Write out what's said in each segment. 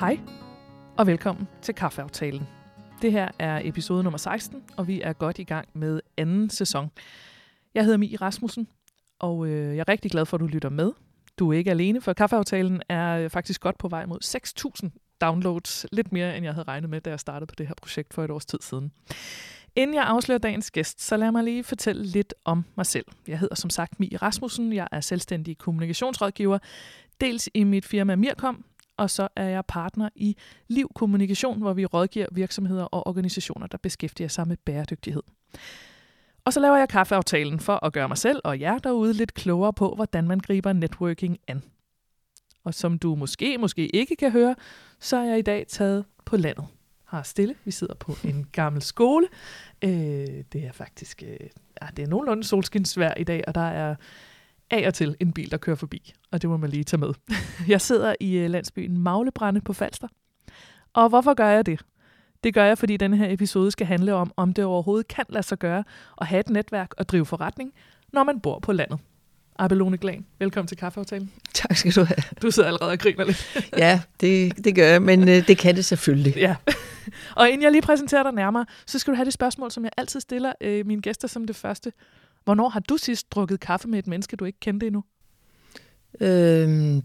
Hej, og velkommen til Kaffeaftalen. Det her er episode nummer 16, og vi er godt i gang med anden sæson. Jeg hedder Mie Rasmussen, og øh, jeg er rigtig glad for, at du lytter med. Du er ikke alene, for Kaffeaftalen er øh, faktisk godt på vej mod 6.000 downloads. Lidt mere, end jeg havde regnet med, da jeg startede på det her projekt for et års tid siden. Inden jeg afslører dagens gæst, så lad mig lige fortælle lidt om mig selv. Jeg hedder som sagt Mie Rasmussen. Jeg er selvstændig kommunikationsrådgiver, dels i mit firma Mirkom, og så er jeg partner i Liv Kommunikation, hvor vi rådgiver virksomheder og organisationer, der beskæftiger sig med bæredygtighed. Og så laver jeg kaffeaftalen for at gøre mig selv og jer derude lidt klogere på, hvordan man griber networking an. Og som du måske, måske ikke kan høre, så er jeg i dag taget på landet. Har stille. Vi sidder på en gammel skole. Øh, det er faktisk øh, det er nogenlunde solskinsvær i dag, og der er af og til en bil, der kører forbi. Og det må man lige tage med. Jeg sidder i øh, landsbyen Maglebrænde på Falster. Og hvorfor gør jeg det? Det gør jeg, fordi denne her episode skal handle om, om det overhovedet kan lade sig gøre at have et netværk og drive forretning, når man bor på landet. Abelone Glan, velkommen til Kaffeaftalen. Tak skal du have. Du sidder allerede og griner lidt. ja, det, det gør jeg, men øh, det kan det selvfølgelig. Ja. Og inden jeg lige præsenterer dig nærmere, så skal du have det spørgsmål, som jeg altid stiller øh, mine gæster som det første. Hvornår har du sidst drukket kaffe med et menneske, du ikke kendte endnu? Øhm,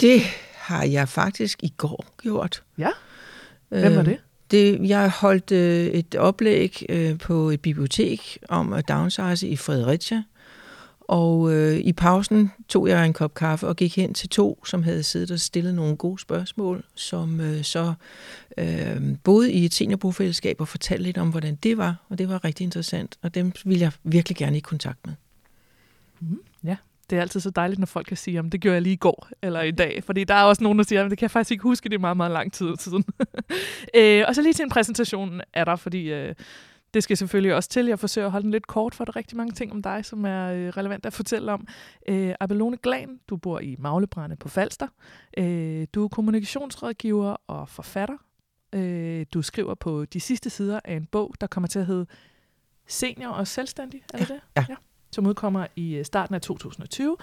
det har jeg faktisk i går gjort. Ja? Hvem var Øh, det? det jeg holdt øh, et oplæg øh, på et bibliotek om at downsize i Fredericia. Og øh, i pausen tog jeg en kop kaffe og gik hen til to, som havde siddet og stillet nogle gode spørgsmål, som øh, så øh, boede i et seniorbofællesskab og fortalte lidt om, hvordan det var. Og det var rigtig interessant, og dem ville jeg virkelig gerne i kontakt med. Mm-hmm. Ja, det er altid så dejligt, når folk kan sige, om det gjorde jeg lige i går eller i dag. Fordi der er også nogen, der siger, at det kan jeg faktisk ikke huske, det er meget, meget lang tid siden. øh, og så lige til en præsentation er der, fordi øh, det skal selvfølgelig også til. Jeg forsøger at holde den lidt kort, for der er rigtig mange ting om dig, som er øh, relevant at fortælle om. Øh, Abelone Glan, du bor i Maglebrænde på Falster. Øh, du er kommunikationsrådgiver og forfatter. Øh, du skriver på de sidste sider af en bog, der kommer til at hedde Senior og Selvstændig. Er det det? ja. ja. Som udkommer i øh, starten af 2020.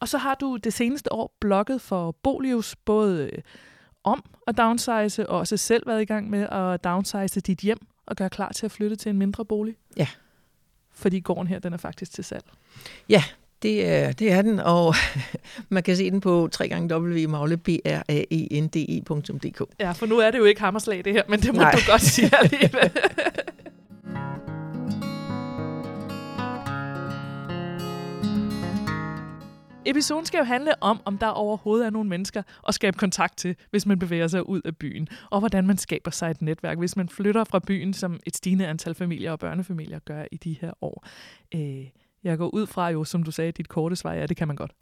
Og så har du det seneste år blogget for Bolius, både øh, om at downsize, og også selv været i gang med at downsize dit hjem og gøre klar til at flytte til en mindre bolig. Ja. Fordi gården her, den er faktisk til salg. Ja, det er, det er den, og man kan se den på www.maglebrandi.dk. Ja, for nu er det jo ikke hammerslag det her, men det må Nej. du godt sige alligevel. Episoden skal jo handle om, om der overhovedet er nogle mennesker at skabe kontakt til, hvis man bevæger sig ud af byen, og hvordan man skaber sig et netværk, hvis man flytter fra byen, som et stigende antal familier og børnefamilier gør i de her år. Øh, jeg går ud fra jo, som du sagde, dit korte svar, ja, det kan man godt.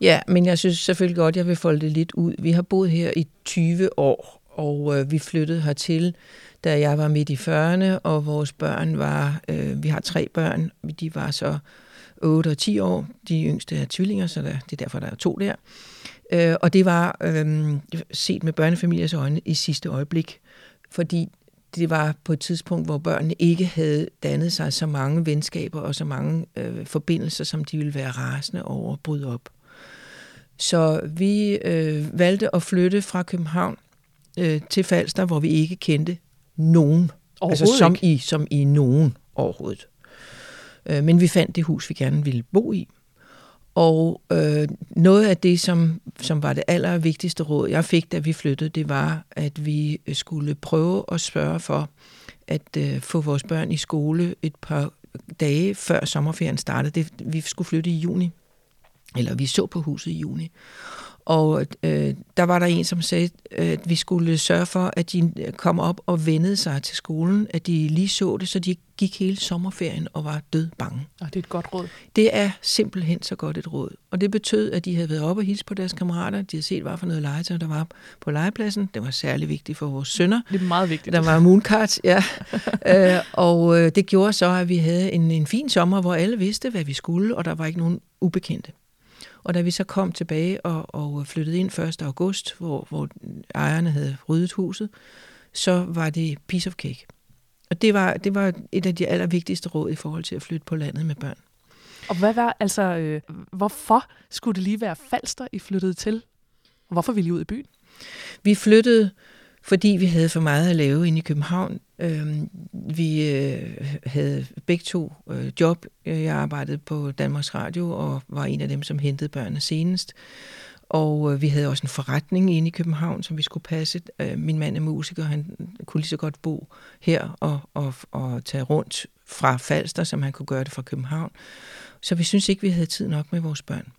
Ja, men jeg synes selvfølgelig godt, jeg vil folde det lidt ud. Vi har boet her i 20 år, og øh, vi flyttede hertil, da jeg var midt i 40'erne, og vores børn var, øh, vi har tre børn, de var så 8 og 10 år. De yngste er tvillinger, så der, det er derfor, der er to der. Øh, og det var øh, set med børnefamiliers øjne i sidste øjeblik, fordi det var på et tidspunkt, hvor børnene ikke havde dannet sig så mange venskaber og så mange øh, forbindelser, som de ville være rasende over at bryde op. Så vi øh, valgte at flytte fra København øh, til Falster, hvor vi ikke kendte nogen. Altså som ikke. i, som i nogen overhovedet. Øh, men vi fandt det hus, vi gerne ville bo i. Og øh, noget af det, som, som var det allervigtigste råd, jeg fik, da vi flyttede, det var, at vi skulle prøve at spørge for at øh, få vores børn i skole et par dage før sommerferien startede. Det, vi skulle flytte i juni, eller vi så på huset i juni. Og øh, der var der en, som sagde, at vi skulle sørge for, at de kom op og vendede sig til skolen, at de lige så det, så de gik hele sommerferien og var død bange. Og det er et godt råd. Det er simpelthen så godt et råd. Og det betød, at de havde været oppe og hilse på deres kammerater. De havde set, hvad for noget legetøj, der var på legepladsen. Det var særlig vigtigt for vores sønner. Det er meget vigtigt. Der var mooncart, ja. øh, og øh, det gjorde så, at vi havde en, en fin sommer, hvor alle vidste, hvad vi skulle, og der var ikke nogen ubekendte. Og da vi så kom tilbage og, og flyttede ind 1. august, hvor, hvor ejerne havde ryddet huset, så var det piece of cake. Og det var, det var et af de allervigtigste råd i forhold til at flytte på landet med børn. Og hvad var, altså, øh, hvorfor skulle det lige være Falster, I flyttede til? Og hvorfor ville I ud i byen? Vi flyttede, fordi vi havde for meget at lave inde i København. Øh, vi øh, havde begge to øh, job. Øh, jeg arbejdede på Danmarks Radio og var en af dem, som hentede børnene senest. Og øh, vi havde også en forretning inde i København, som vi skulle passe. Øh, min mand er musiker, han kunne lige så godt bo her og, og, og tage rundt fra Falster, som han kunne gøre det fra København. Så vi synes ikke, vi havde tid nok med vores børn.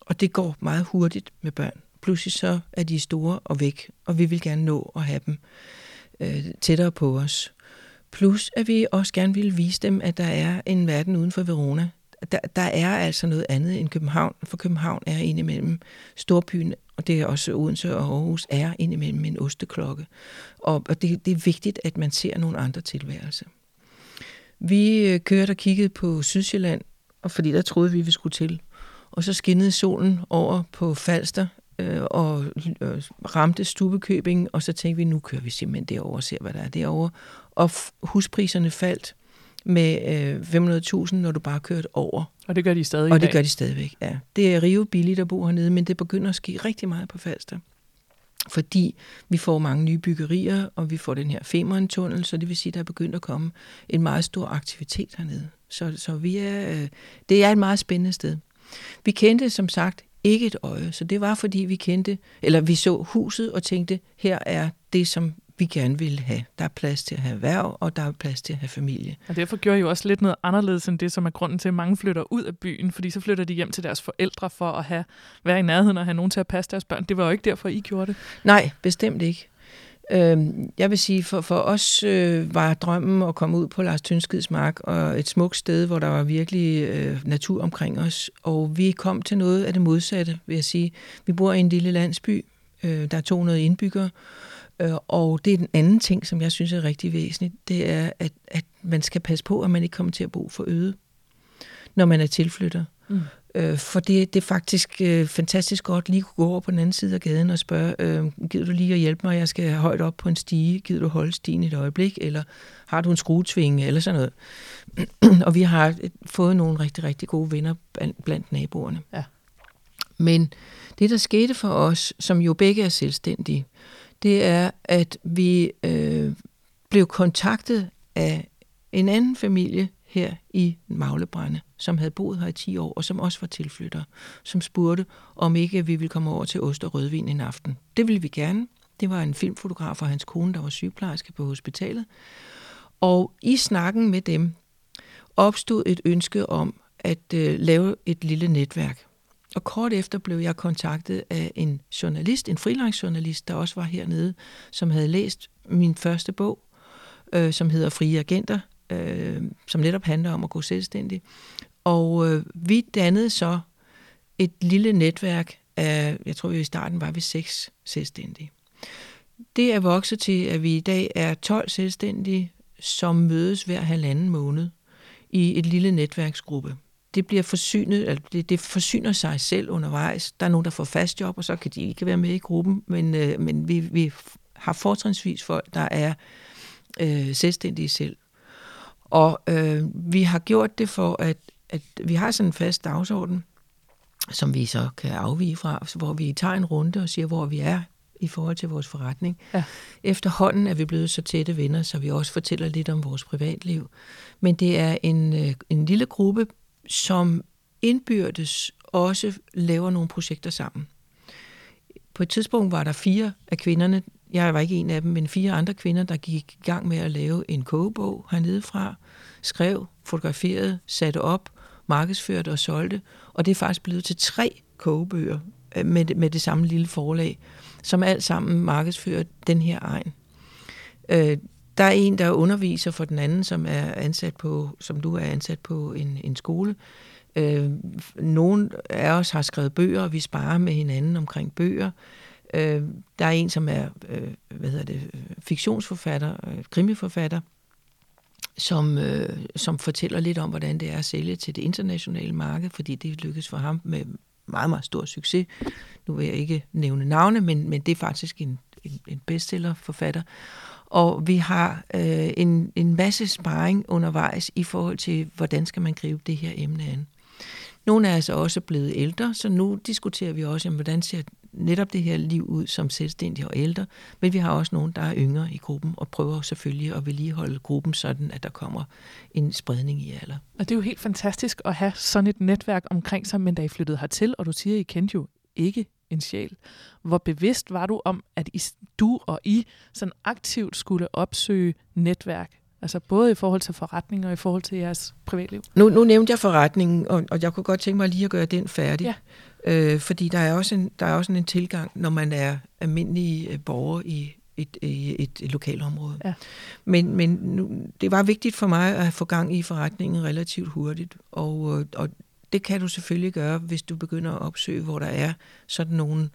Og det går meget hurtigt med børn. Pludselig så er de store og væk, og vi vil gerne nå at have dem øh, tættere på os. Plus at vi også gerne vil vise dem, at der er en verden uden for Verona. Der, der er altså noget andet end København, for København er indimellem storbyen, og det er også Odense og Aarhus, er indimellem en osteklokke. Og, og det, det er vigtigt, at man ser nogle andre tilværelser. Vi øh, kørte og kiggede på Sydsjælland, og fordi der troede vi, vi skulle til. Og så skinnede solen over på Falster øh, og øh, ramte Stubekøbing, og så tænkte vi, nu kører vi simpelthen derover og ser, hvad der er derovre. Og huspriserne faldt med øh, 500.000, når du bare kørte over. Og det gør de stadig Og det gør de stadigvæk, ja. Det er rive billigt at bo hernede, men det begynder at ske rigtig meget på Falster fordi vi får mange nye byggerier, og vi får den her Femern-tunnel, så det vil sige, at der er begyndt at komme en meget stor aktivitet hernede. Så, så vi er, øh, det er et meget spændende sted. Vi kendte som sagt ikke et øje, så det var fordi vi kendte, eller vi så huset og tænkte, her er det, som vi gerne ville have. Der er plads til at have erhverv, og der er plads til at have familie. Og derfor gjorde I jo også lidt noget anderledes end det, som er grunden til, at mange flytter ud af byen, fordi så flytter de hjem til deres forældre for at have, være i nærheden og have nogen til at passe deres børn. Det var jo ikke derfor, I gjorde det. Nej, bestemt ikke. Øh, jeg vil sige, for, for os øh, var drømmen at komme ud på Lars Tønskeds mark, og et smukt sted, hvor der var virkelig øh, natur omkring os. Og vi kom til noget af det modsatte, vil jeg sige. Vi bor i en lille landsby, øh, der er 200 indbyggere, Øh, og det er den anden ting, som jeg synes er rigtig væsentligt, det er, at, at man skal passe på, at man ikke kommer til at bo for øde, når man er tilflytter. Mm. Øh, for det, det er faktisk øh, fantastisk godt lige kunne gå over på den anden side af gaden og spørge, øh, gider du lige at hjælpe mig, jeg skal højt op på en stige, gider du holde stigen et øjeblik, eller har du en skruetvinge, eller sådan noget. og vi har fået nogle rigtig, rigtig gode venner blandt naboerne. Ja. Men det, der skete for os, som jo begge er selvstændige, det er, at vi øh, blev kontaktet af en anden familie her i Maglebrænde, som havde boet her i 10 år, og som også var tilflytter, som spurgte, om ikke vi ville komme over til Ost og Rødvin en aften. Det ville vi gerne. Det var en filmfotograf og hans kone, der var sygeplejerske på hospitalet. Og i snakken med dem opstod et ønske om at øh, lave et lille netværk. Og kort efter blev jeg kontaktet af en journalist, en freelance-journalist, der også var hernede, som havde læst min første bog, øh, som hedder Frie Agenter, øh, som netop handler om at gå selvstændig. Og øh, vi dannede så et lille netværk af, jeg tror vi i starten var vi seks selvstændige. Det er vokset til, at vi i dag er 12 selvstændige, som mødes hver halvanden måned i et lille netværksgruppe det bliver forsynet, altså det, det forsyner sig selv undervejs. Der er nogen, der får fast job, og så kan de ikke være med i gruppen, men, øh, men vi, vi har fortrinsvis folk, der er øh, selvstændige selv. Og øh, vi har gjort det for, at, at vi har sådan en fast dagsorden, som vi så kan afvige fra, hvor vi tager en runde og siger, hvor vi er i forhold til vores forretning. Ja. Efterhånden er vi blevet så tætte venner, så vi også fortæller lidt om vores privatliv. Men det er en, øh, en lille gruppe som indbyrdes også laver nogle projekter sammen. På et tidspunkt var der fire af kvinderne, jeg var ikke en af dem, men fire andre kvinder, der gik i gang med at lave en kogebog hernede fra, skrev, fotograferede, satte op, markedsførte og solgte. Og det er faktisk blevet til tre kogebøger øh, med, med det samme lille forlag, som alt sammen markedsfører den her egen. Øh, der er en, der underviser for den anden, som er ansat på, som du er ansat på en, en skole. Øh, nogle af os har skrevet bøger, og vi sparer med hinanden omkring bøger. Øh, der er en, som er øh, hvad hedder det, fiktionsforfatter, øh, krimiforfatter, som, øh, som fortæller lidt om, hvordan det er at sælge til det internationale marked, fordi det lykkes for ham med meget, meget stor succes. Nu vil jeg ikke nævne navne, men, men det er faktisk en, en, en bestsellerforfatter. Og vi har øh, en, en masse sparring undervejs i forhold til, hvordan skal man gribe det her emne an. Nogle af altså er også blevet ældre, så nu diskuterer vi også, jamen, hvordan ser netop det her liv ud som selvstændige og ældre, men vi har også nogen, der er yngre i gruppen, og prøver selvfølgelig at vedligeholde gruppen sådan, at der kommer en spredning i alder. Og det er jo helt fantastisk at have sådan et netværk omkring sig, men da I flyttede hertil, og du siger, I kendte jo ikke en sjæl. Hvor bevidst var du om, at I, du og I sådan aktivt skulle opsøge netværk? Altså både i forhold til forretning og i forhold til jeres privatliv. Nu, nu nævnte jeg forretningen, og, og jeg kunne godt tænke mig lige at gøre den færdig. Ja. Øh, fordi der er, også en, der er også en tilgang, når man er almindelig øh, borger i et, et, et, et lokalområde. Ja. Men, men nu, det var vigtigt for mig at få gang i forretningen relativt hurtigt, og, øh, og det kan du selvfølgelig gøre, hvis du begynder at opsøge, hvor der er sådan nogle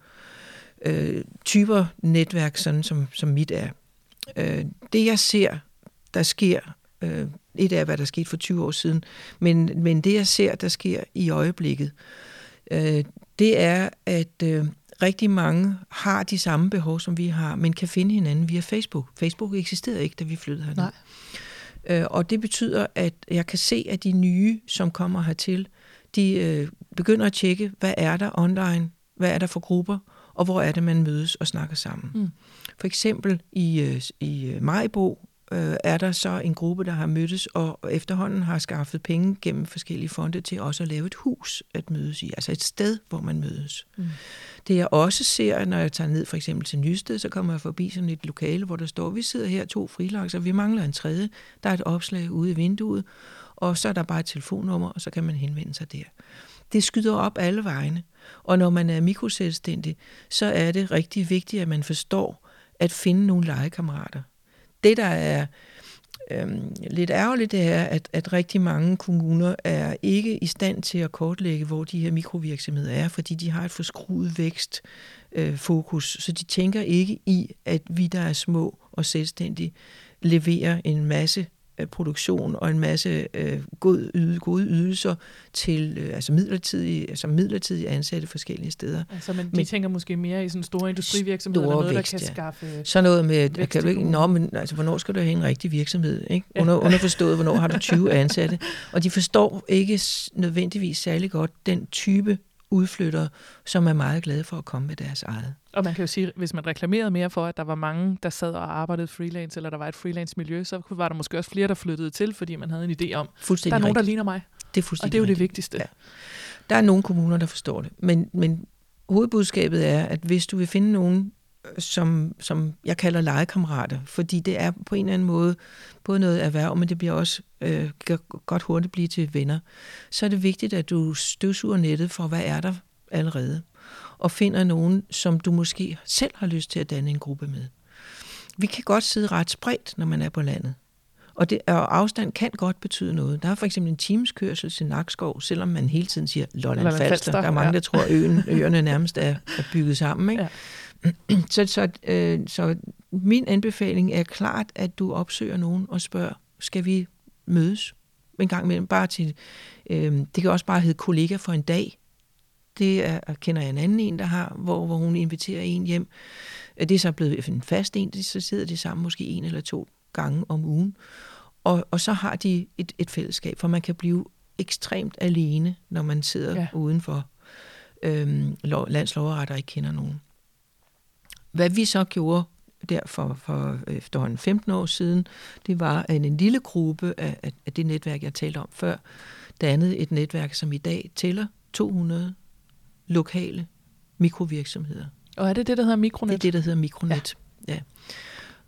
øh, typer netværk, sådan som, som mit er. Øh, det jeg ser, der sker, øh, et af hvad der skete for 20 år siden, men, men det jeg ser, der sker i øjeblikket, øh, det er, at øh, rigtig mange har de samme behov, som vi har, men kan finde hinanden via Facebook. Facebook eksisterede ikke, da vi flyttede herned. Nej. Øh, og det betyder, at jeg kan se, at de nye, som kommer hertil, de øh, begynder at tjekke, hvad er der online, hvad er der for grupper, og hvor er det, man mødes og snakker sammen. Mm. For eksempel i, øh, i øh, Majbo øh, er der så en gruppe, der har mødtes og efterhånden har skaffet penge gennem forskellige fonde til også at lave et hus at mødes i, altså et sted, hvor man mødes. Mm. Det jeg også ser, når jeg tager ned for eksempel til Nysted, så kommer jeg forbi sådan et lokale, hvor der står, vi sidder her to frilakser, vi mangler en tredje, der er et opslag ude i vinduet, og så er der bare et telefonnummer, og så kan man henvende sig der. Det skyder op alle vegne, og når man er mikroselvstændig, så er det rigtig vigtigt, at man forstår at finde nogle legekammerater. Det, der er øhm, lidt ærgerligt, det er, at, at rigtig mange kommuner er ikke i stand til at kortlægge, hvor de her mikrovirksomheder er, fordi de har et forskruet vækst øh, fokus, så de tænker ikke i, at vi, der er små og selvstændige, leverer en masse produktion og en masse øh, god yde, gode ydelser til øh, altså midlertidige, altså midlertidige ansatte forskellige steder. Altså, men de men, tænker måske mere i sådan store industrivirksomheder, store noget, vækst, der kan ja. skaffe Så noget med, kan du ikke, nå, men altså, hvornår skal du have en rigtig virksomhed? Ikke? Under, ja. Underforstået, hvornår har du 20 ansatte? Og de forstår ikke nødvendigvis særlig godt den type udflyttere, som er meget glade for at komme med deres eget. Og man kan jo sige, hvis man reklamerede mere for, at der var mange, der sad og arbejdede freelance, eller der var et freelance-miljø, så var der måske også flere, der flyttede til, fordi man havde en idé om, der er nogen, der ligner mig. Det er fuldstændig Og det er jo rigtigt. det vigtigste. Ja. Der er nogle kommuner, der forstår det. Men, men hovedbudskabet er, at hvis du vil finde nogen, som, som jeg kalder legekammerater, fordi det er på en eller anden måde både noget erhverv, men det bliver også øh, kan godt hurtigt blive til venner, så er det vigtigt, at du støvsuger nettet for, hvad er der allerede, og finder nogen, som du måske selv har lyst til at danne en gruppe med. Vi kan godt sidde ret spredt, når man er på landet. Og, det, og afstand kan godt betyde noget. Der er for eksempel en timeskørsel til Nakskov, selvom man hele tiden siger Lolland Falster. Der er mange, ja. der tror, at øen, øerne nærmest er, er bygget sammen. Ikke? Ja. Så, så, øh, så min anbefaling er klart, at du opsøger nogen og spørger, skal vi mødes en gang imellem? Bare til, øh, det kan også bare hedde kollega for en dag. Det er, kender jeg en anden en, der har, hvor, hvor hun inviterer en hjem. Det er så blevet en fast en, så sidder de sammen måske en eller to gange om ugen. Og, og så har de et, et fællesskab, for man kan blive ekstremt alene, når man sidder ja. udenfor øhm, landsloveretter og ikke kender nogen. Hvad vi så gjorde der for, for efterhånden 15 år siden, det var, at en lille gruppe af, af det netværk, jeg talte om før, dannede et netværk, som i dag tæller 200 lokale mikrovirksomheder. Og er det det, der hedder Mikronet? Det er det, der hedder Mikronet, ja. ja.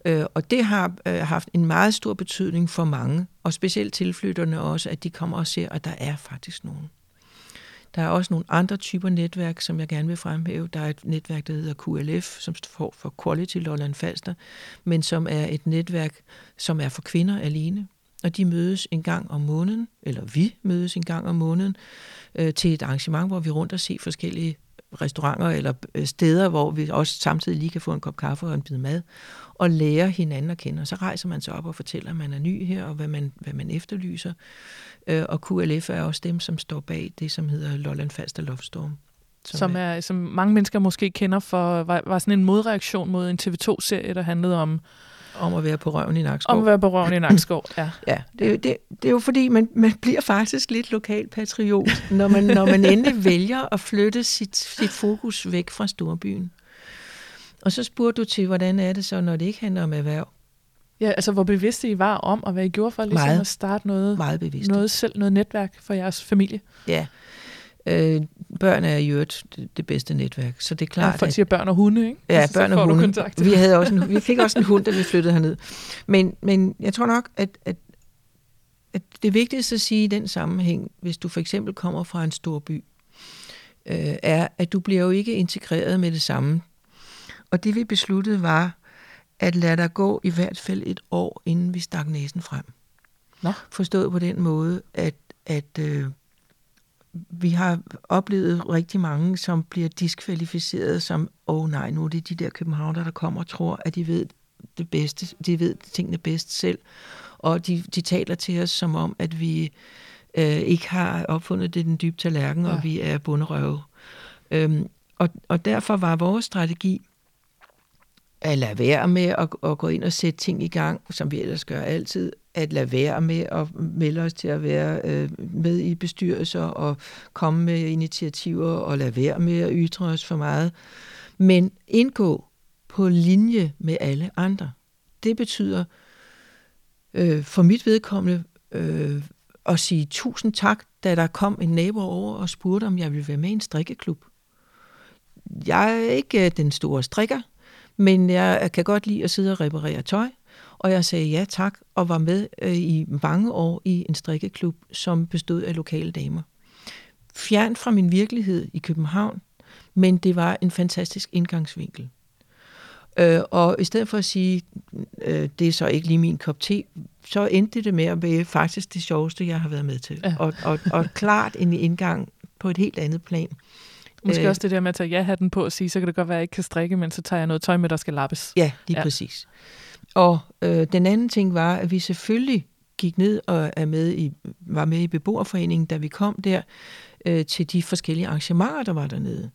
Øh, og det har øh, haft en meget stor betydning for mange, og specielt tilflytterne også, at de kommer og ser, at der er faktisk nogen. Der er også nogle andre typer netværk, som jeg gerne vil fremhæve. Der er et netværk, der hedder QLF, som står for Quality Lolland Falster, men som er et netværk, som er for kvinder alene. Og de mødes en gang om måneden, eller vi mødes en gang om måneden, øh, til et arrangement, hvor vi rundt og ser forskellige restauranter eller øh, steder, hvor vi også samtidig lige kan få en kop kaffe og en bid mad, og lære hinanden at kende. Og så rejser man sig op og fortæller, at man er ny her, og hvad man, hvad man efterlyser. Øh, og QLF er også dem, som står bag det, som hedder Lolland Falster Loftstorm. Som, som, er, som mange mennesker måske kender for, var, var sådan en modreaktion mod en TV2-serie, der handlede om Om at være på røven i Nakskov. Om at være på røven i Nakskov, ja. ja, det, det, det er jo fordi, man, man bliver faktisk lidt lokalpatriot, når man, når man endelig vælger at flytte sit, sit fokus væk fra storbyen. Og så spurgte du til, hvordan er det så, når det ikke handler om erhverv? Ja, altså hvor bevidste I var om, og hvad I gjorde for ligesom Meget. at starte noget, Meget noget selv, noget netværk for jeres familie. Ja. Øh, børn er i øvrigt det, det bedste netværk, så det er Klart, ja, folk at siger børn og hunde, ikke? Ja, Altså, så børn og hunde. kontakt. Vi, havde også en, vi fik også en hund, da vi flyttede herned. Men, men jeg tror nok, at, at, at det vigtigste at sige i den sammenhæng, hvis du for eksempel kommer fra en stor by, øh, er, at du bliver jo ikke integreret med det samme. Og det vi besluttede var, at lade der gå i hvert fald et år, inden vi stak næsen frem. Nå. Forstået på den måde, at, at øh, vi har oplevet rigtig mange, som bliver diskvalificeret som, åh oh, nej, nu er det de der københavner, der kommer og tror, at de ved det bedste, de ved tingene bedst selv. Og de, de taler til os som om, at vi øh, ikke har opfundet det den dybe tallerken, ja. Og vi er bunderøve. Øhm, og, og derfor var vores strategi at lade være med at, at gå ind og sætte ting i gang, som vi ellers gør altid, at lade være med at melde os til at være øh, med i bestyrelser og komme med initiativer og lade være med at ytre os for meget, men indgå på linje med alle andre. Det betyder øh, for mit vedkommende øh, at sige tusind tak, da der kom en nabo over og spurgte, om jeg ville være med i en strikkeklub. Jeg er ikke øh, den store strikker, men jeg kan godt lide at sidde og reparere tøj, og jeg sagde ja tak, og var med øh, i mange år i en strikkeklub, som bestod af lokale damer. Fjern fra min virkelighed i København, men det var en fantastisk indgangsvinkel. Øh, og i stedet for at sige, øh, det er så ikke lige min kop te, så endte det med at være faktisk det sjoveste, jeg har været med til. Ja. Og, og, og klart en indgang på et helt andet plan. Måske Øh. også det der med at tage ja-hatten på og sige, så kan det godt være, at jeg ikke kan strikke, men så tager jeg noget tøj med, der skal lappes. Ja, lige Ja. præcis. Og øh, den anden ting var, at vi selvfølgelig gik ned og er med i, var med i beboerforeningen, da vi kom der, øh, til de forskellige arrangementer, der var dernede.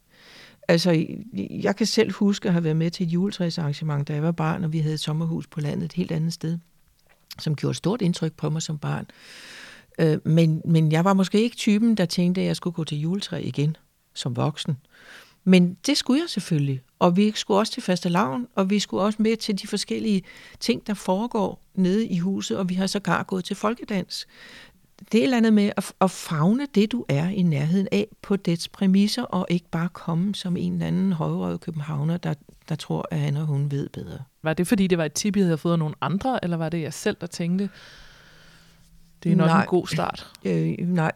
Altså, jeg kan selv huske at have været med til et juletræsarrangement, da jeg var barn, og vi havde et sommerhus på landet et helt andet sted, som gjorde et stort indtryk på mig som barn. Øh, men, men jeg var måske ikke typen, der tænkte, at jeg skulle gå til juletræ igen som voksen. Men det skulle jeg selvfølgelig. Og vi skulle også til fastelavn, og vi skulle også med til de forskellige ting, der foregår nede i huset, og vi har sågar gået til folkedans. Det er et eller andet med at, at fagne det, du er i nærheden af på dets præmisser, og ikke bare komme som en eller anden højrøvet københavner, der, der tror, at han og hun ved bedre. Var det, fordi det var et tip, I havde fået af nogle andre, eller var det jeg selv, der tænkte, det er nok Nej. en god start? Øh, nej,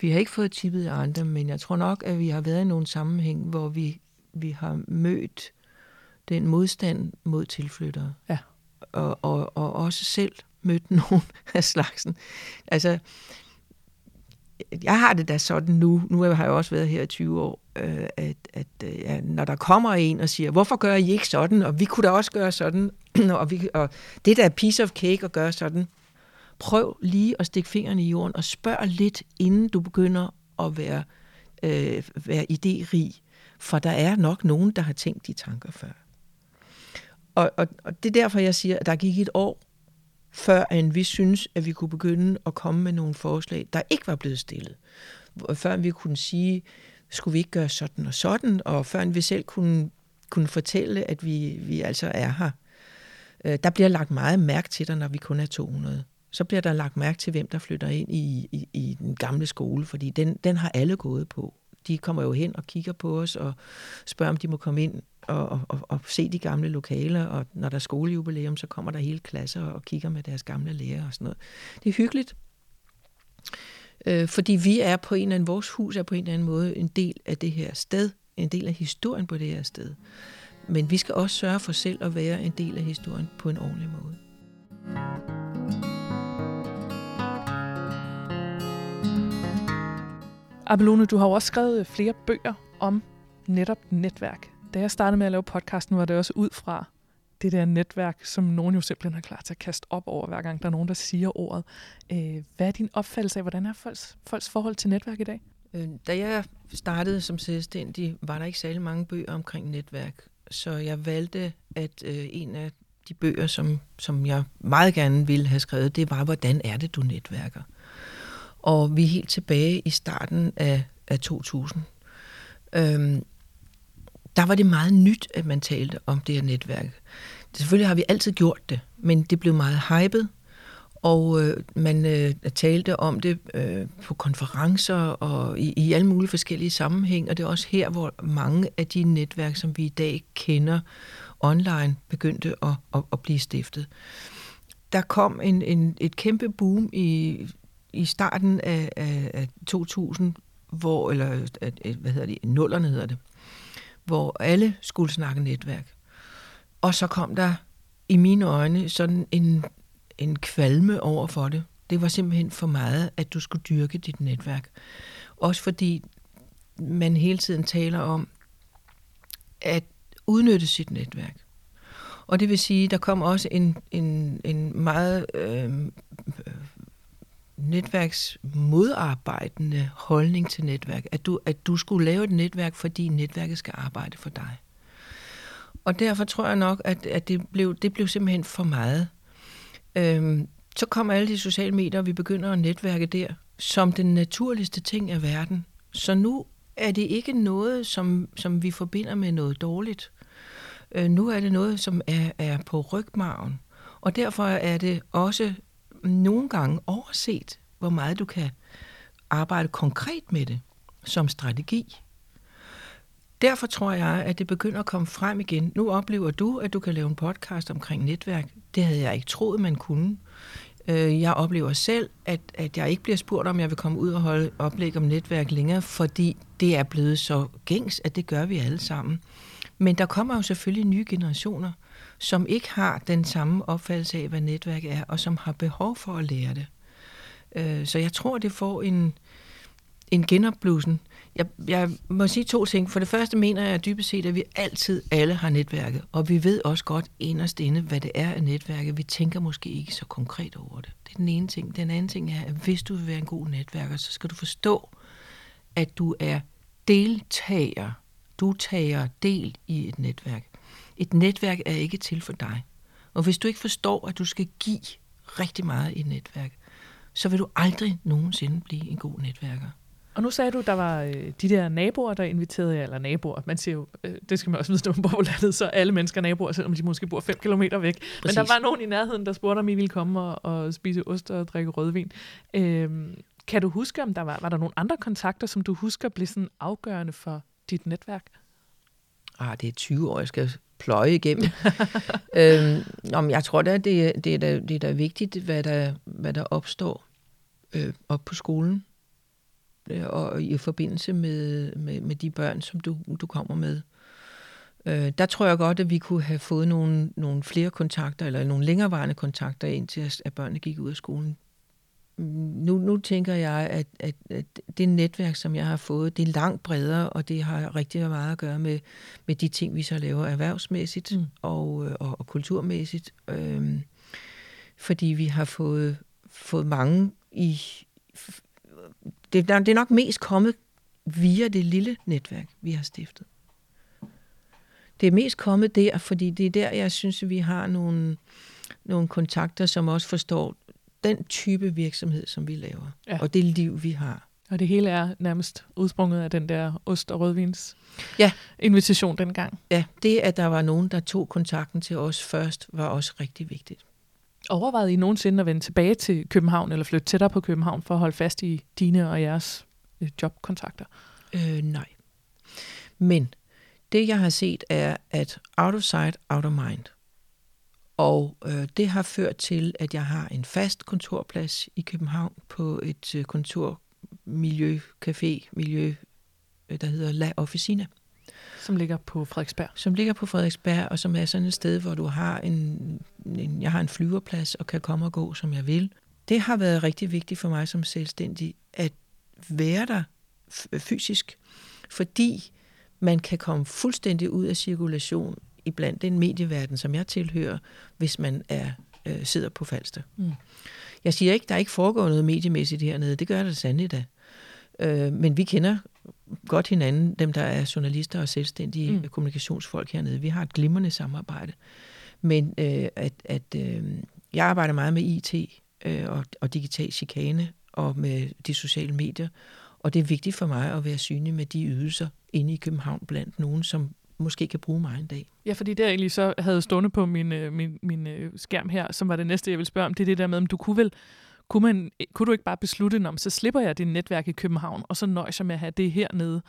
vi, har ikke fået tippet af andre, men jeg tror nok, at vi har været i nogle sammenhæng, hvor vi, vi har mødt den modstand mod tilflyttere. Ja. Og, og, og også selv mødt nogen af slagsen. Altså, jeg har det da sådan nu, nu har jeg også været her i 20 år, øh, at, at øh, ja, når der kommer en og siger, hvorfor gør I ikke sådan, og vi kunne da også gøre sådan, og, vi, og det der er piece of cake at gøre sådan, prøv lige at stikke fingrene i jorden og spørg lidt, inden du begynder at være, øh, være idérig. For der er nok nogen, der har tænkt de tanker før. Og, og, og det er derfor, jeg siger, at der gik et år, før end vi synes, at vi kunne begynde at komme med nogle forslag, der ikke var blevet stillet. Før vi kunne sige, skulle vi ikke gøre sådan og sådan, og før vi selv kunne, kunne fortælle, at vi, vi altså er her. Øh, der bliver lagt meget mærke til dig, når vi kun er 200 så bliver der lagt mærke til, hvem der flytter ind i, i, i den gamle skole, fordi den, den har alle gået på. De kommer jo hen og kigger på os og spørger, om de må komme ind og, og, og, og se de gamle lokaler, og når der er skolejubilæum, så kommer der hele klasser og kigger med deres gamle lærer og sådan noget. Det er hyggeligt, øh, fordi vi er på en eller anden, vores hus er på en eller anden måde en del af det her sted, en del af historien på det her sted. Men vi skal også sørge for selv at være en del af historien på en ordentlig måde. Abelone, du har jo også skrevet øh, flere bøger om netop netværk. Da jeg startede med at lave podcasten, var det også ud fra det der netværk, som nogen jo simpelthen er klar til at kaste op over, hver gang der er nogen, der siger ordet. Øh, hvad er din opfattelse af, hvordan er folks, folks forhold til netværk i dag? Øh, Da jeg startede som selvstændig, var der ikke særlig mange bøger omkring netværk. Så jeg valgte, at øh, en af de bøger, som, som jeg meget gerne ville have skrevet, det var, hvordan er det, du netværker? Og vi er helt tilbage i starten af, af 2000. Øhm, der var det meget nyt, at man talte om det her netværk. Selvfølgelig har vi altid gjort det, men det blev meget hypet, og øh, man øh, talte om det øh, på konferencer og i, i alle mulige forskellige sammenhæng, og det er også her, hvor mange af de netværk, som vi i dag kender online, begyndte at, at, at blive stiftet. Der kom en, en, et kæmpe boom i, i starten af, af, af 2000, hvor, eller hvad hedder det, nullerne hedder det, hvor alle skulle snakke netværk. Og så kom der i mine øjne sådan en, en kvalme over for det. Det var simpelthen for meget, at du skulle dyrke dit netværk. Også fordi man hele tiden taler om at udnytte sit netværk. Og det vil sige, der kom også en, en, en meget øh, netværksmodarbejdende holdning til netværk. At du, at du skulle lave et netværk, fordi netværket skal arbejde for dig. Og derfor tror jeg nok, at, at det, blev, det blev simpelthen for meget. Øhm, så kom alle de sociale medier, og vi begynder at netværke der, som den naturligste ting af verden. Så nu er det ikke noget, som, som vi forbinder med noget dårligt. Øh, nu er det noget, som er, er på rygmarven. Og derfor er det også nogle gange overset, hvor meget du kan arbejde konkret med det som strategi. Derfor tror jeg, at det begynder at komme frem igen. Nu oplever du, at du kan lave en podcast omkring netværk. Det havde jeg ikke troet, man kunne. Øh, jeg oplever selv, at, at jeg ikke bliver spurgt, om jeg vil komme ud og holde oplæg om netværk længere, fordi det er blevet så gængs, at det gør vi alle sammen. Men der kommer jo selvfølgelig nye generationer, som ikke har den samme opfattelse af, hvad netværk er, og som har behov for at lære det. Øh, så jeg tror, det får en, en genopblussen. Jeg, jeg må sige to ting. For det første mener jeg dybest set, at vi altid alle har netværket, og vi ved også godt inderst inde, hvad det er af netværket. Vi tænker måske ikke så konkret over det. Det er den ene ting. Den anden ting er, at hvis du vil være en god netværker, så skal du forstå, at du er deltager. Du tager del i et netværk. Et netværk er ikke til for dig. Og hvis du ikke forstår, at du skal give rigtig meget i et netværk, så vil du aldrig nogensinde blive en god netværker. Og nu sagde du, der var øh, de der naboer, der inviterede jer, eller naboer. Man siger jo, øh, det skal man også vide, når man bor landet, så er alle mennesker naboer, selvom de måske bor 5 km væk. Præcis. Men der var nogen i nærheden, der spurgte, om I ville komme og, og spise ost og drikke rødvin. Øh, kan du huske, om der var, var der nogle andre kontakter, som du husker blev sådan afgørende for dit netværk? Ah, det er 20 år, jeg skal pløje igennem. øhm, om jeg tror da, det, det, er da, det er da vigtigt, hvad der, hvad der opstår øh, op på skolen øh, og i forbindelse med, med, med de børn, som du, du kommer med. Øh, der tror jeg godt, at vi kunne have fået nogle, nogle flere kontakter, eller nogle længerevarende kontakter, indtil at børnene gik ud af skolen nu, nu tænker jeg, at, at, at det netværk, som jeg har fået, det er langt bredere, og det har rigtig meget at gøre med, med de ting, vi så laver erhvervsmæssigt mm. og, øh, og, og kulturmæssigt. Øhm, fordi vi har fået, fået mange i... Det, det er nok mest kommet via det lille netværk, vi har stiftet. Det er mest kommet der, fordi det er der, jeg synes, vi har nogle, nogle kontakter, som også forstår den type virksomhed, som vi laver, ja. og det liv, vi har. Og det hele er nærmest udsprunget af den der ost- og rødvins ja. invitation dengang. Ja, det at der var nogen, der tog kontakten til os først, var også rigtig vigtigt. Overvejede I nogensinde at vende tilbage til København, eller flytte tættere på København, for at holde fast i dine og jeres øh, jobkontakter? Øh, nej. Men det, jeg har set, er, at out of sight, out of mind – og øh, det har ført til, at jeg har en fast kontorplads i København på et øh, kontormiljø, café, miljø, øh, der hedder La Officina. Som ligger på Frederiksberg. Som ligger på Frederiksberg, og som er sådan et sted, hvor du har en, en, jeg har en flyverplads og kan komme og gå, som jeg vil. Det har været rigtig vigtigt for mig som selvstændig, at være der fysisk, fordi man kan komme fuldstændig ud af cirkulation iblandt den medieverden, som jeg tilhører, hvis man er øh, sidder på Falster. Mm. Jeg siger ikke, der ikke foregår noget mediemæssigt hernede. Det gør der sandelig da. Øh, men vi kender godt hinanden, dem der er journalister og selvstændige mm. kommunikationsfolk hernede. Vi har et glimrende samarbejde. Men øh, at, at øh, jeg arbejder meget med IT øh, og, og digital chikane og med de sociale medier, og det er vigtigt for mig at være synlig med de ydelser inde i København blandt nogen, som måske kan bruge mig en dag. Ja, fordi det jeg egentlig så havde stående på min, øh, min, min øh, skærm her, som var det næste, jeg ville spørge om, det er det der med, om du kunne vel kunne, man, kunne du ikke bare beslutte, om så slipper jeg dit netværk i København, og så nøjes jeg med at have det hernede.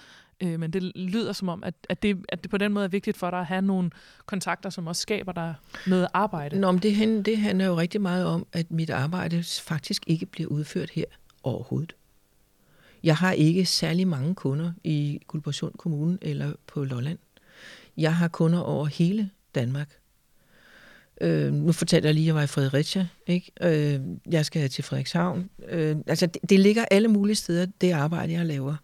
Øh, men det lyder som om, at, at, det, at det på den måde er vigtigt for dig at have nogle kontakter, som også skaber dig noget arbejde. Nå, men det, det handler jo rigtig meget om, at mit arbejde faktisk ikke bliver udført her overhovedet. Jeg har ikke særlig mange kunder i Guldborgsund Kommune eller på Lolland. Jeg har kunder over hele Danmark. Øh, nu fortæller jeg lige, at jeg var i Fredericia. Ikke? Øh, jeg skal til Frederikshavn. Øh, altså, det, det ligger alle mulige steder, det arbejde, jeg laver.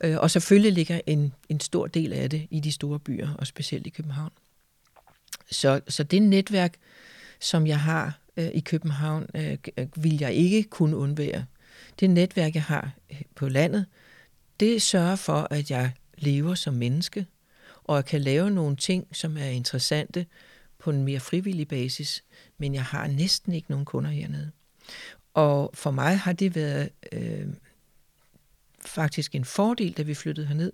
Øh, og selvfølgelig ligger en, en stor del af det i de store byer, og specielt i København. Så, så det netværk, som jeg har øh, i København, øh, vil jeg ikke kunne undvære. Det netværk, jeg har øh, på landet, det sørger for, at jeg lever som menneske, og jeg kan lave nogle ting, som er interessante på en mere frivillig basis, men jeg har næsten ikke nogen kunder hernede. Og for mig har det været øh, faktisk en fordel, da vi flyttede herned.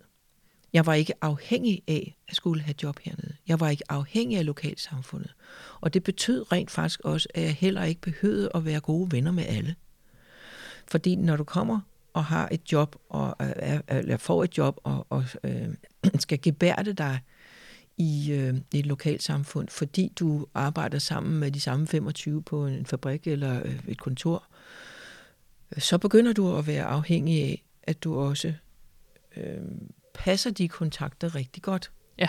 Jeg var ikke afhængig af at skulle have job hernede. Jeg var ikke afhængig af lokalsamfundet. Og det betød rent faktisk også, at jeg heller ikke behøvede at være gode venner med alle. Fordi når du kommer og har et job, og, eller får et job, og, og øh, skal gebærde dig i øh, et lokalsamfund, fordi du arbejder sammen med de samme 25 på en fabrik eller øh, et kontor, så begynder du at være afhængig af, at du også øh, passer de kontakter rigtig godt. Ja.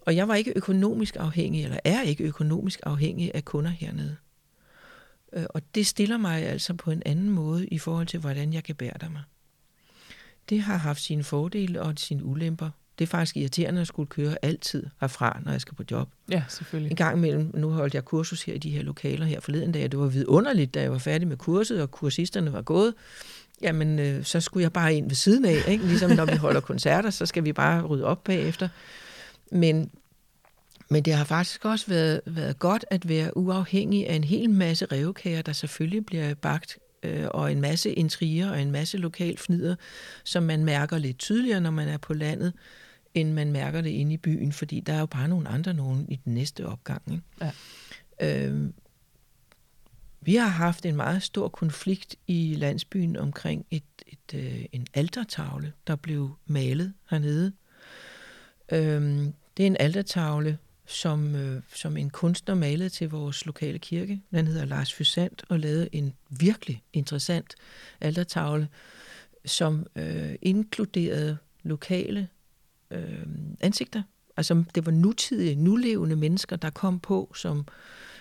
Og jeg var ikke økonomisk afhængig, eller er ikke økonomisk afhængig af kunder hernede. Øh, og det stiller mig altså på en anden måde i forhold til, hvordan jeg kan bære mig. Det har haft sine fordele og sine ulemper. Det er faktisk irriterende at skulle køre altid herfra, når jeg skal på job. Ja, selvfølgelig. En gang imellem, nu holdt jeg kursus her i de her lokaler her forleden dag, det var vidunderligt, da jeg var færdig med kurset, og kursisterne var gået. Jamen, øh, så skulle jeg bare ind ved siden af, ikke? ligesom når vi holder koncerter, så skal vi bare rydde op bagefter. Men men det har faktisk også været, været godt at være uafhængig af en hel masse revkager, der selvfølgelig bliver bagt, øh, og en masse intriger og en masse lokal fnider, som man mærker lidt tydeligere, når man er på landet, end man mærker det inde i byen, fordi der er jo bare nogle andre nogen i den næste opgang. Ikke? Ja. Øh, vi har haft en meget stor konflikt i landsbyen omkring et, et, øh, en altertavle, der blev malet hernede. Øh, det er en altertavle, som, øh, som en kunstner malede til vores lokale kirke. Den hedder Lars Fysant og lavede en virkelig interessant altertavle, som øh, inkluderede lokale øh, ansigter. Altså det var nutidige, nulevende mennesker, der kom på, som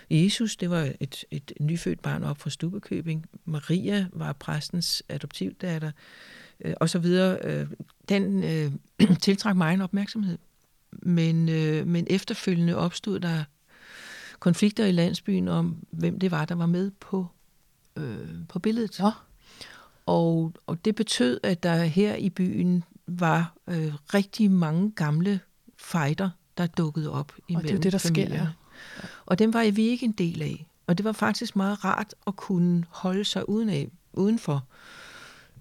Jesus, det var et, et nyfødt barn op fra Stubekøbing. Maria var præstens adoptivdatter, øh, og så videre. Øh, den øh, tiltrak mig en opmærksomhed. Men, øh, men efterfølgende opstod der konflikter i landsbyen om, hvem det var, der var med på, øh, på billedet. Ja. Og, og det betød, at der her i byen var øh, rigtig mange gamle fejder, der dukkede op imellem Og det er det, der familierne. sker. Ja. Og dem var vi ikke en del af. Og det var faktisk meget rart at kunne holde sig uden af, udenfor.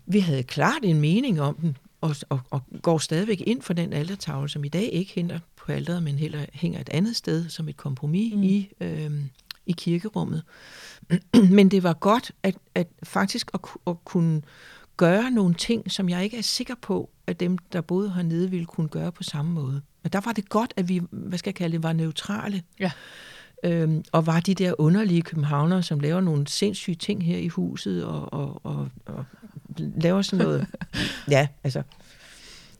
Vi havde klart en mening om den, og, og, og går stadigvæk ind for den altertavle, som i dag ikke hænger på alderet, men heller hænger et andet sted som et kompromis mm. i, øh, i kirkerummet. men det var godt at, at faktisk at, at kunne gøre nogle ting, som jeg ikke er sikker på, at dem, der boede hernede, ville kunne gøre på samme måde. Men der var det godt, at vi, hvad skal jeg kalde det, var neutrale. Ja. Øhm, og var de der underlige københavnere, som laver nogle sindssyge ting her i huset, og, og, og, og laver sådan noget. ja, altså,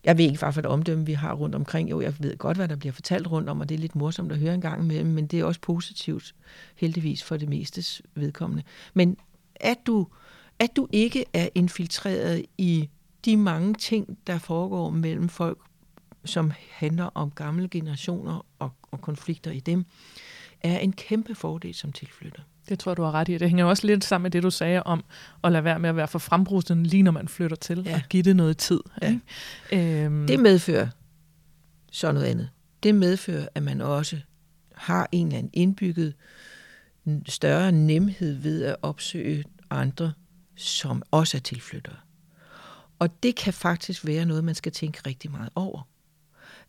jeg ved ikke, hvad for et omdømme vi har rundt omkring. Jo, jeg ved godt, hvad der bliver fortalt rundt om, og det er lidt morsomt at høre en gang imellem, men det er også positivt, heldigvis for det mestes vedkommende. Men at du, at du ikke er infiltreret i de mange ting, der foregår mellem folk, som handler om gamle generationer og, og konflikter i dem, er en kæmpe fordel som tilflytter. Det tror du har ret i. Det hænger også lidt sammen med det, du sagde om at lade være med at være for frembrusende, lige når man flytter til, ja. og give det noget tid. Ja. Ikke? Øhm. Det medfører så noget andet. Det medfører, at man også har en eller anden indbygget større nemhed ved at opsøge andre, som også er tilflyttere. Og det kan faktisk være noget, man skal tænke rigtig meget over.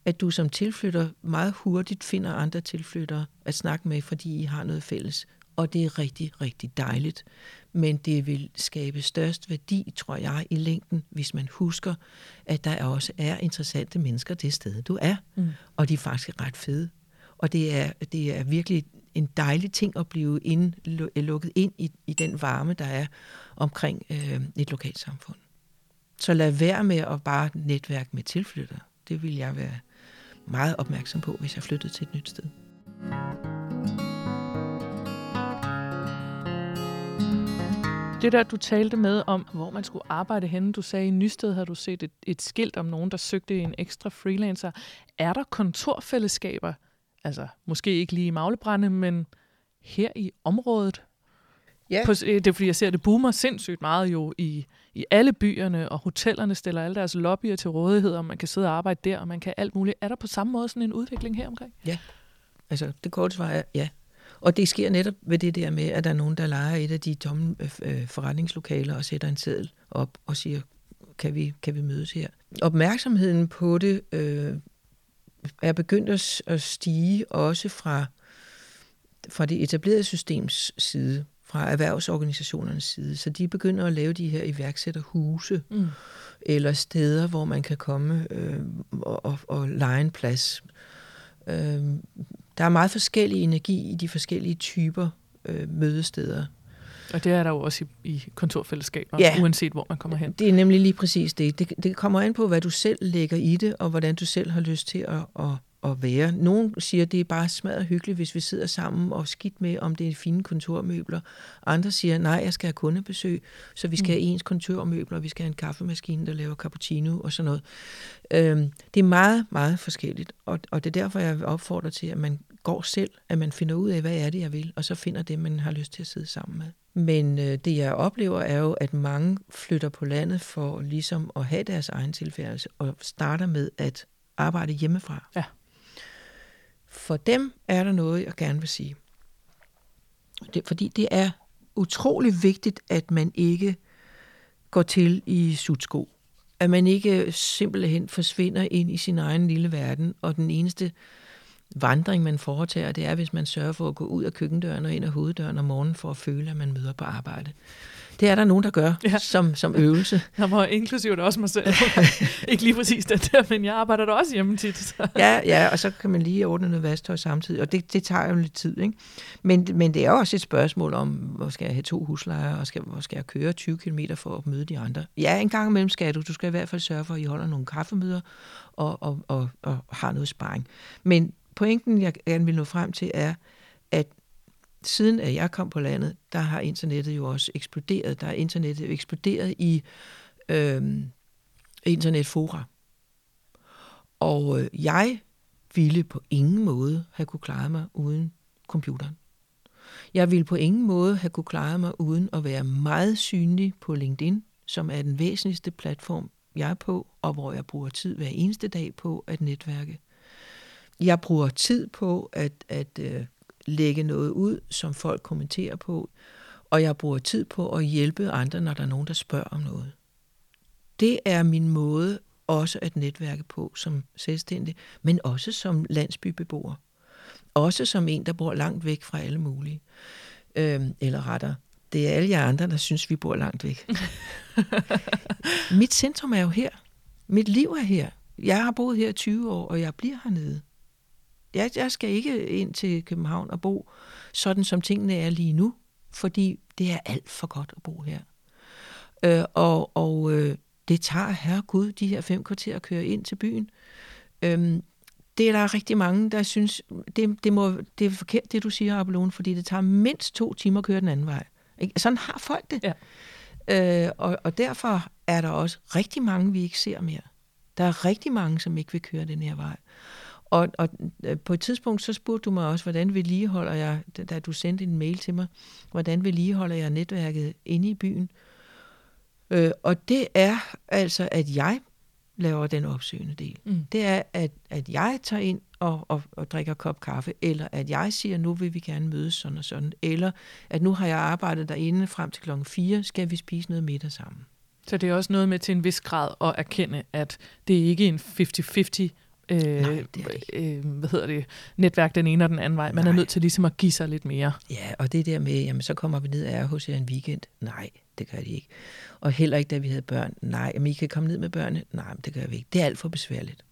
At du som tilflytter meget hurtigt finder andre tilflyttere at snakke med, fordi I har noget fælles. Og det er rigtig, rigtig dejligt. Men det vil skabe størst værdi, tror jeg, i længden, hvis man husker, at der også er interessante mennesker det sted, du er. Mm. Og de er faktisk ret fede. Og det er, det er virkelig en dejlig ting at blive ind, lukket ind i, i den varme, der er omkring øh, et lokalsamfund. Så lad være med at bare netværke med tilflytter. Det vil jeg være meget opmærksom på, hvis jeg flyttede til et nyt sted. Det der, du talte med om, hvor man skulle arbejde henne, du sagde i Nysted, har du set et, et skilt om nogen, der søgte en ekstra freelancer. Er der kontorfællesskaber, altså måske ikke lige i Maglebrænde, men her i området, Ja. På, øh, det er fordi, jeg ser, at det boomer sindssygt meget jo i, i alle byerne, og hotellerne stiller alle deres lobbyer til rådighed, og man kan sidde og arbejde der, og man kan alt muligt. Er der på samme måde sådan en udvikling her omkring? Ja, altså det korte svar er ja. Og det sker netop ved det der med, at der er nogen, der leger et af de tomme øh, øh forretningslokaler og sætter en seddel op og siger, kan vi, kan vi mødes her? Opmærksomheden på det øh, er begyndt at stige også fra, fra det etablerede systems side fra erhvervsorganisationernes side. Så de begynder at lave de her iværksætterhuse, mm. eller steder, hvor man kan komme øh, og, og, og lege en plads. Øh, der er meget forskellig energi i de forskellige typer øh, mødesteder. Og det er der jo også i, i kontorfællesskaber, ja. uanset hvor man kommer hen. Det er nemlig lige præcis det. det. Det kommer an på, hvad du selv lægger i det, og hvordan du selv har lyst til at, at at være. Nogle siger, at det er bare smadret hyggeligt, hvis vi sidder sammen og skidt med, om det er fine kontormøbler. Andre siger, nej, jeg skal have kundebesøg, så vi skal have mm. ens kontormøbler, vi skal have en kaffemaskine, der laver cappuccino og sådan noget. Øhm, det er meget, meget forskelligt, og, og det er derfor, jeg opfordrer til, at man går selv, at man finder ud af, hvad er det, jeg vil, og så finder det, man har lyst til at sidde sammen med. Men øh, det, jeg oplever, er jo, at mange flytter på landet for ligesom at have deres egen tilfærdelse, og starter med at arbejde hjemmefra. Ja. For dem er der noget, jeg gerne vil sige. Det, fordi det er utrolig vigtigt, at man ikke går til i sutsko. At man ikke simpelthen forsvinder ind i sin egen lille verden, og den eneste vandring, man foretager, det er, hvis man sørger for at gå ud af køkkendøren og ind af hoveddøren om morgenen for at føle, at man møder på arbejde. Det er der nogen, der gør ja. som, som øvelse. Jeg var inklusivt også mig selv. ikke lige præcis det der, men jeg arbejder da også hjemme tit. Så. Ja, ja, og så kan man lige ordne noget vasktøj samtidig, og det, det tager jo lidt tid. Ikke? Men, men det er også et spørgsmål om, hvor skal jeg have to huslejer, og skal, hvor skal jeg køre 20 km for at møde de andre. Ja, en gang imellem skal du. Du skal i hvert fald sørge for, at I holder nogle kaffemøder og, og, og, og har noget sparring. Men pointen, jeg gerne vil nå frem til, er, at siden at jeg kom på landet, der har internettet jo også eksploderet. Der er internettet eksploderet i øh, internetfora. Og øh, jeg ville på ingen måde have kunne klare mig uden computeren. Jeg ville på ingen måde have kunne klare mig uden at være meget synlig på LinkedIn, som er den væsentligste platform, jeg er på, og hvor jeg bruger tid hver eneste dag på at netværke. Jeg bruger tid på at, at øh, lægge noget ud, som folk kommenterer på, og jeg bruger tid på at hjælpe andre, når der er nogen, der spørger om noget. Det er min måde også at netværke på som selvstændig, men også som landsbybeboer. Også som en, der bor langt væk fra alle mulige. Øhm, eller retter, det er alle jer andre, der synes, vi bor langt væk. Mit centrum er jo her. Mit liv er her. Jeg har boet her 20 år, og jeg bliver hernede. Jeg, jeg skal ikke ind til København og bo sådan, som tingene er lige nu, fordi det er alt for godt at bo her. Øh, og og øh, det tager, herre Gud, de her fem kvarter at køre ind til byen. Øh, det er der rigtig mange, der synes, det, det, må, det er forkert, det du siger, Apollon, fordi det tager mindst to timer at køre den anden vej. Ikke? Sådan har folk det. Ja. Øh, og, og derfor er der også rigtig mange, vi ikke ser mere. Der er rigtig mange, som ikke vil køre den her vej. Og, og øh, på et tidspunkt, så spurgte du mig også, hvordan vedligeholder jeg, da du sendte en mail til mig, hvordan vedligeholder jeg netværket inde i byen? Øh, og det er altså, at jeg laver den opsøgende del. Mm. Det er, at, at jeg tager ind og, og, og drikker kop kaffe, eller at jeg siger, nu vil vi gerne mødes sådan og sådan, eller at nu har jeg arbejdet derinde frem til klokken 4, skal vi spise noget middag sammen. Så det er også noget med til en vis grad at erkende, at det ikke er en 50-50 øh, Nej, det det øh, hvad hedder det, netværk den ene og den anden vej. Man Nej. er nødt til ligesom at give sig lidt mere. Ja, og det der med, jamen så kommer vi ned er hos jer en weekend. Nej, det gør de ikke. Og heller ikke, da vi havde børn. Nej, jamen I kan komme ned med børnene. Nej, men det gør vi ikke. Det er alt for besværligt.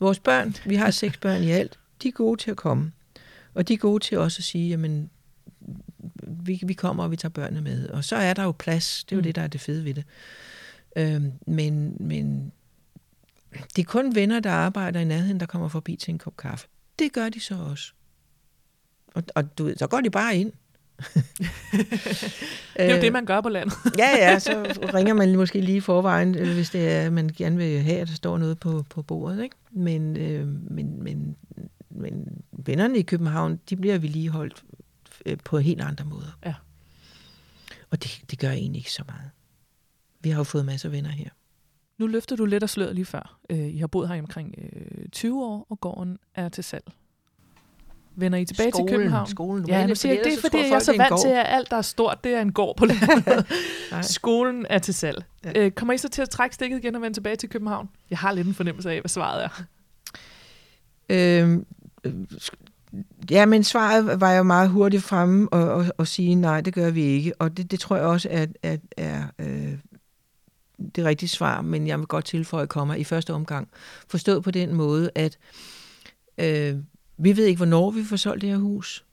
Vores børn, vi har seks børn i alt, de er gode til at komme. Og de er gode til også at sige, jamen, vi, vi kommer, og vi tager børnene med. Og så er der jo plads. Det er jo mm. det, der er det fede ved det. Øhm, men, men det er kun venner, der arbejder i nærheden, der kommer forbi til en kop kaffe. Det gør de så også. Og, og du ved, så går de bare ind. Det er jo det, man gør på landet. Ja, ja, så ringer man måske lige i forvejen, hvis det er, man gerne vil have, at der står noget på, på bordet. Ikke? Men, øh, men, men, men vennerne i København, de bliver vedligeholdt øh, på helt andre måder. Ja. Og det, det gør egentlig ikke så meget. Vi har jo fået masser af venner her. Nu løfter du lidt af sløret lige før. Øh, I har boet her i omkring øh, 20 år, og gården er til salg. Vender I tilbage til København? Skolen. Ja, nu siger jeg, det er fordi, jeg er så vant til, at alt, der er stort, det er en gård på landet. Skolen er til salg. Ja. Øh, kommer I så til at trække stikket igen og vende tilbage til København? Jeg har lidt en fornemmelse af, hvad svaret er. Øhm, øh, ja, men svaret var jo meget hurtigt fremme og, og, og sige, nej, det gør vi ikke. Og det, det tror jeg også at, at er øh, det rigtige svar, men jeg vil godt tilføje kommer i første omgang. Forstået på den måde, at øh, vi ved ikke, hvornår vi får solgt det her hus.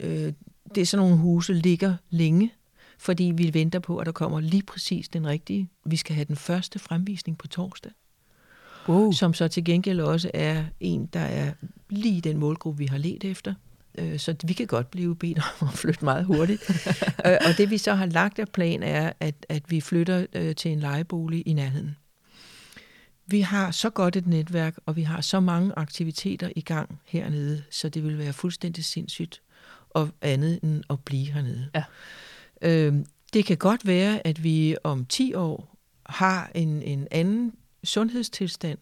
Øh, det er sådan nogle huse, ligger længe, fordi vi venter på, at der kommer lige præcis den rigtige. Vi skal have den første fremvisning på torsdag Wow. som så til gengæld også er en, der er lige den målgruppe, vi har let efter. Øh, Så vi kan godt blive bedt om at flytte meget hurtigt. Øh, Og det vi så har lagt af plan er, at, at vi flytter øh, til en lejebolig i nærheden. Vi har så godt et netværk, og vi har så mange aktiviteter i gang hernede, så det vil være fuldstændig sindssygt og andet end at blive hernede. Ja. Øh, det kan godt være, at vi om 10 år har en, en anden sundhedstilstand,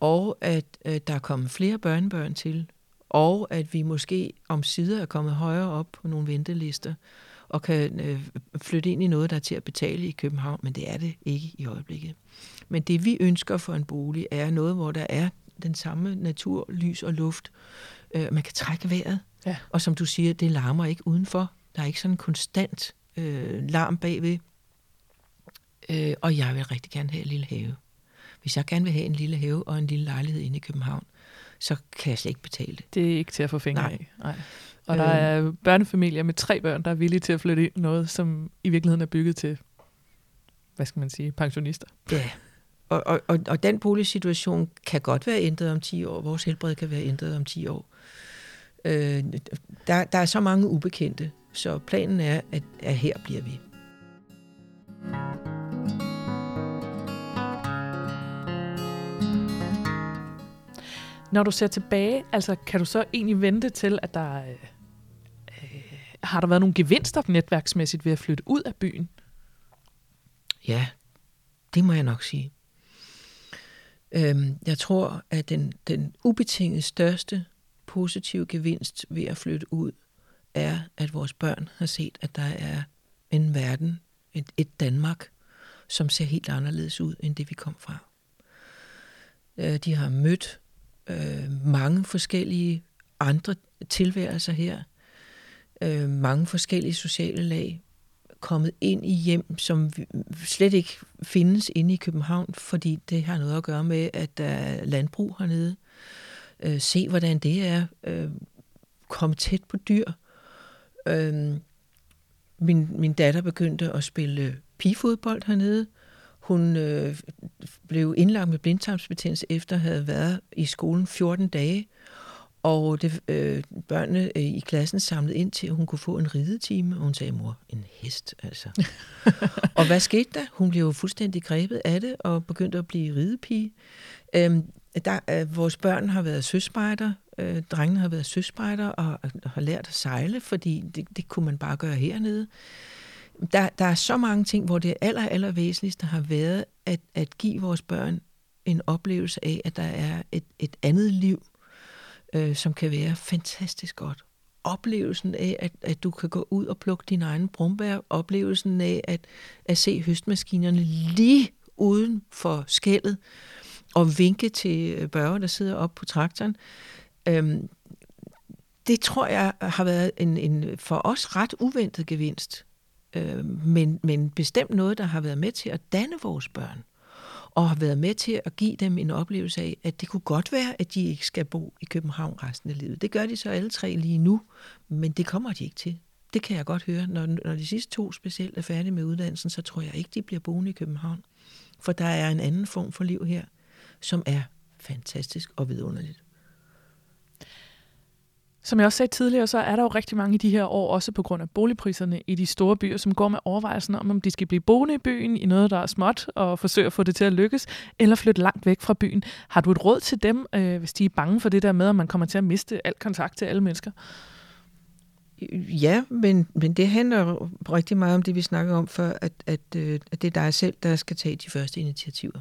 og at øh, der er kommet flere børnebørn til, og at vi måske om sider er kommet højere op på nogle ventelister, og kan øh, flytte ind i noget, der er til at betale i København, men det er det ikke i øjeblikket. Men det vi ønsker for en bolig, er noget, hvor der er den samme natur, lys og luft. Øh, man kan trække vejret, Ja. og som du siger, det larmer ikke udenfor. Der er ikke sådan en konstant øh, larm bagved. Øh, og jeg vil rigtig gerne have en lille have. Hvis jeg gerne vil have en lille have og en lille lejlighed inde i København, så kan jeg slet ikke betale det. Det er ikke til at få fingre Nej. af. Nej. Og der er børnefamilier med tre børn, der er villige til at flytte ind i noget, som i virkeligheden er bygget til, hvad skal man sige, pensionister. Ja. Og, og, og, og den boligsituation kan godt være ændret om 10 år. Vores helbred kan være ændret om 10 år. Øh, der, der er så mange ubekendte, så planen er, at, at her bliver vi. Når du ser tilbage, altså kan du så egentlig vente til, at der øh, øh, har der været nogle gevinster netværksmæssigt ved at flytte ud af byen? Ja, det må jeg nok sige. Øhm, jeg tror, at den, den ubetinget største positive gevinst ved at flytte ud, er, at vores børn har set, at der er en verden, et, et Danmark, som ser helt anderledes ud, end det vi kom fra. Øh, de har mødt øh, mange forskellige andre tilværelser her, øh, mange forskellige sociale lag, kommet ind i hjem, som vi- slet ikke findes inde i København, fordi det har noget at gøre med, at der er landbrug hernede. Øh, se, hvordan det er. Øh, komme tæt på dyr. Øh, min, min datter begyndte at spille pigefodbold hernede. Hun øh, blev indlagt med blindtarmsbetændelse efter at have været i skolen 14 dage. Og det, øh, børnene øh, i klassen samlede ind til, at hun kunne få en ridetime. Og hun sagde, mor, en hest altså. og hvad skete der? Hun blev jo fuldstændig grebet af det og begyndte at blive ridepige. Øhm, der, øh, vores børn har været søspejder. Øh, drengene har været søspejder og, og har lært at sejle, fordi det, det kunne man bare gøre hernede. Der, der er så mange ting, hvor det aller, aller væsentligste har været at, at give vores børn en oplevelse af, at der er et, et andet liv, øh, som kan være fantastisk godt. Oplevelsen af, at, at du kan gå ud og plukke dine egne brumbær. Oplevelsen af at, at se høstmaskinerne lige uden for skældet og vinke til øh, børger, der sidder oppe på traktoren. Øhm, det tror jeg har været en, en for os ret uventet gevinst. Øh, men, men bestemt noget, der har været med til at danne vores børn og har været med til at give dem en oplevelse af, at det kunne godt være, at de ikke skal bo i København resten af livet. Det gør de så alle tre lige nu, men det kommer de ikke til. Det kan jeg godt høre. Når, når de sidste to specielt er færdige med uddannelsen, så tror jeg ikke, de bliver boende i København. For der er en anden form for liv her, som er fantastisk og vidunderligt. Som jeg også sagde tidligere, så er der jo rigtig mange i de her år, også på grund af boligpriserne i de store byer, som går med overvejelsen om, om de skal blive boende i byen i noget, der er småt, og forsøge at få det til at lykkes, eller flytte langt væk fra byen. Har du et råd til dem, øh, hvis de er bange for det der med, at man kommer til at miste al kontakt til alle mennesker? Ja, men, men det handler rigtig meget om det, vi snakker om før, at, at, øh, at det er dig selv, der skal tage de første initiativer.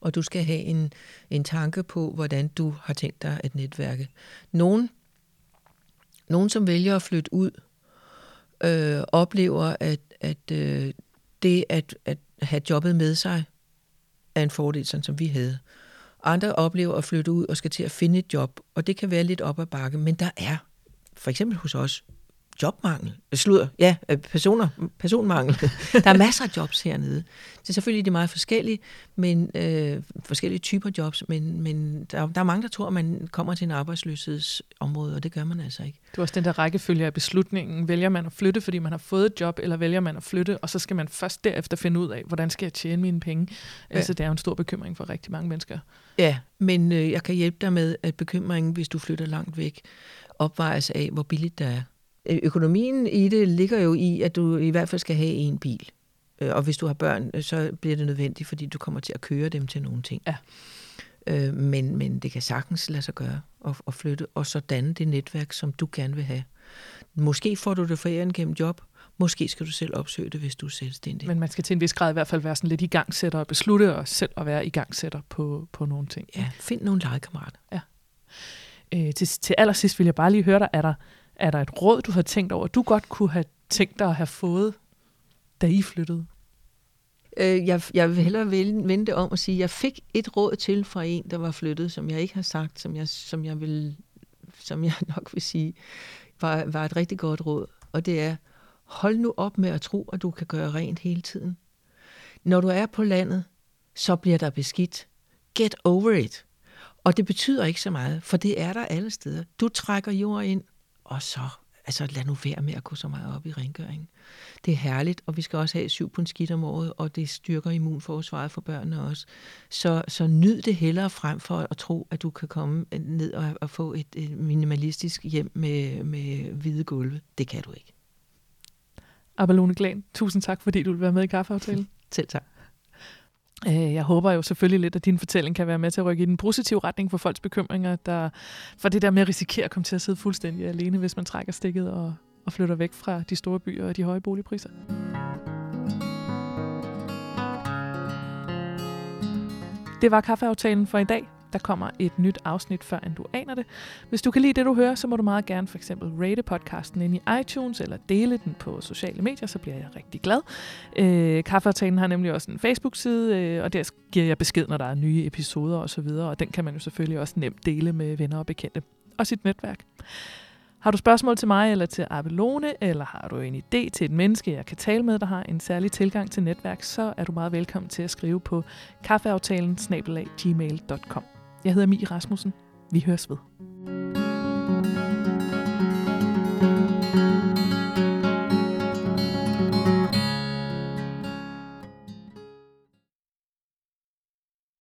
Og du skal have en, en tanke på, hvordan du har tænkt dig at netværke. Nogen nogen, som vælger at flytte ud, øh, oplever, at, at øh, det at, at have jobbet med sig er en fordel, sådan som vi havde. Andre oplever at flytte ud og skal til at finde et job, og det kan være lidt op ad bakke, men der er, for eksempel hos os, jobmangel. Sluder, ja, øh, personer, personmangel. der er masser af jobs hernede. Så selvfølgelig er de meget forskellige, men øh, forskellige typer jobs, men, men der, der er mange, der tror, at man kommer til en arbejdsløshedsområde, og det gør man altså ikke. Det er også den der rækkefølge af beslutningen. Vælger man at flytte, fordi man har fået et job, eller vælger man at flytte, og så skal man først derefter finde ud af, hvordan skal jeg tjene mine penge. Ja. Altså, det er jo en stor bekymring for rigtig mange mennesker. Ja, men øh, jeg kan hjælpe dig med, at bekymringen, hvis du flytter langt væk, opvejes af, hvor billigt det er. Øh, økonomien i det ligger jo i, at du i hvert fald skal have en bil. Øh, og hvis du har børn, øh, så bliver det nødvendigt, fordi du kommer til at køre dem til nogle ting. Ja. Men, men det kan sagtens lade sig gøre at, at flytte, og så danne det netværk, som du gerne vil have. Måske får du det foræren gennem job, Måske skal du selv opsøge det, hvis du er selvstændig. Men man skal til en vis grad i hvert fald være sådan lidt igangsætter og beslutte og selv at være igangsætter på, på nogle ting. Ja, find nogle legekammerater. Ja. Øh, til, til allersidst vil jeg bare lige høre dig, er der, er der et råd, du har tænkt over, du godt kunne have tænkt dig at have fået, da I flyttede? Øh, jeg, jeg vil hellere vende det om og sige, at jeg fik et råd til fra en, der var flyttet, som jeg ikke har sagt, som jeg, som jeg, vil, som jeg nok vil sige, var, var et rigtig godt råd. Og det er, hold nu op med at tro, at du kan gøre rent hele tiden. Når du er på landet, så bliver der beskidt. Get over it. Og det betyder ikke så meget, for det er der alle steder. Du trækker jord ind, og så altså lad nu være med at gå så meget op i rengøring. Det er herligt, og vi skal også have syv pund skidt om året, og det styrker immunforsvaret for børnene også. Så, så nyd det hellere frem for at tro, at du kan komme ned og, og få et, et minimalistisk hjem med, med hvide gulve. Det kan du ikke. Abalone Glan, tusind tak, fordi du vil være med i kaffeaftalen. Selv tak. Øh, jeg håber jo selvfølgelig lidt, at din fortælling kan være med til at rykke i den positive retning for folks bekymringer, der, for det der med at risikere at komme til at sidde fuldstændig alene, hvis man trækker stikket og, og flytter væk fra de store byer og de høje boligpriser. Det var kaffeaftalen for i dag. Der kommer et nyt afsnit, før end du aner det. Hvis du kan lide det, du hører, så må du meget gerne for eksempel rate podcasten ind i iTunes, eller dele den på sociale medier, så bliver jeg rigtig glad. Øh, Kaffeaftalen har nemlig også en Facebook-side, øh, og der giver jeg besked, når der er nye episoder osv., og, og den kan man jo selvfølgelig også nemt dele med venner og bekendte og sit netværk. Har du spørgsmål til mig eller til Abelone, eller har du en idé til et menneske, jeg kan tale med, der har en særlig tilgang til netværk, så er du meget velkommen til at skrive på kaffeaftalen gmail.com. Jeg hedder Mie Rasmussen. Vi høres ved.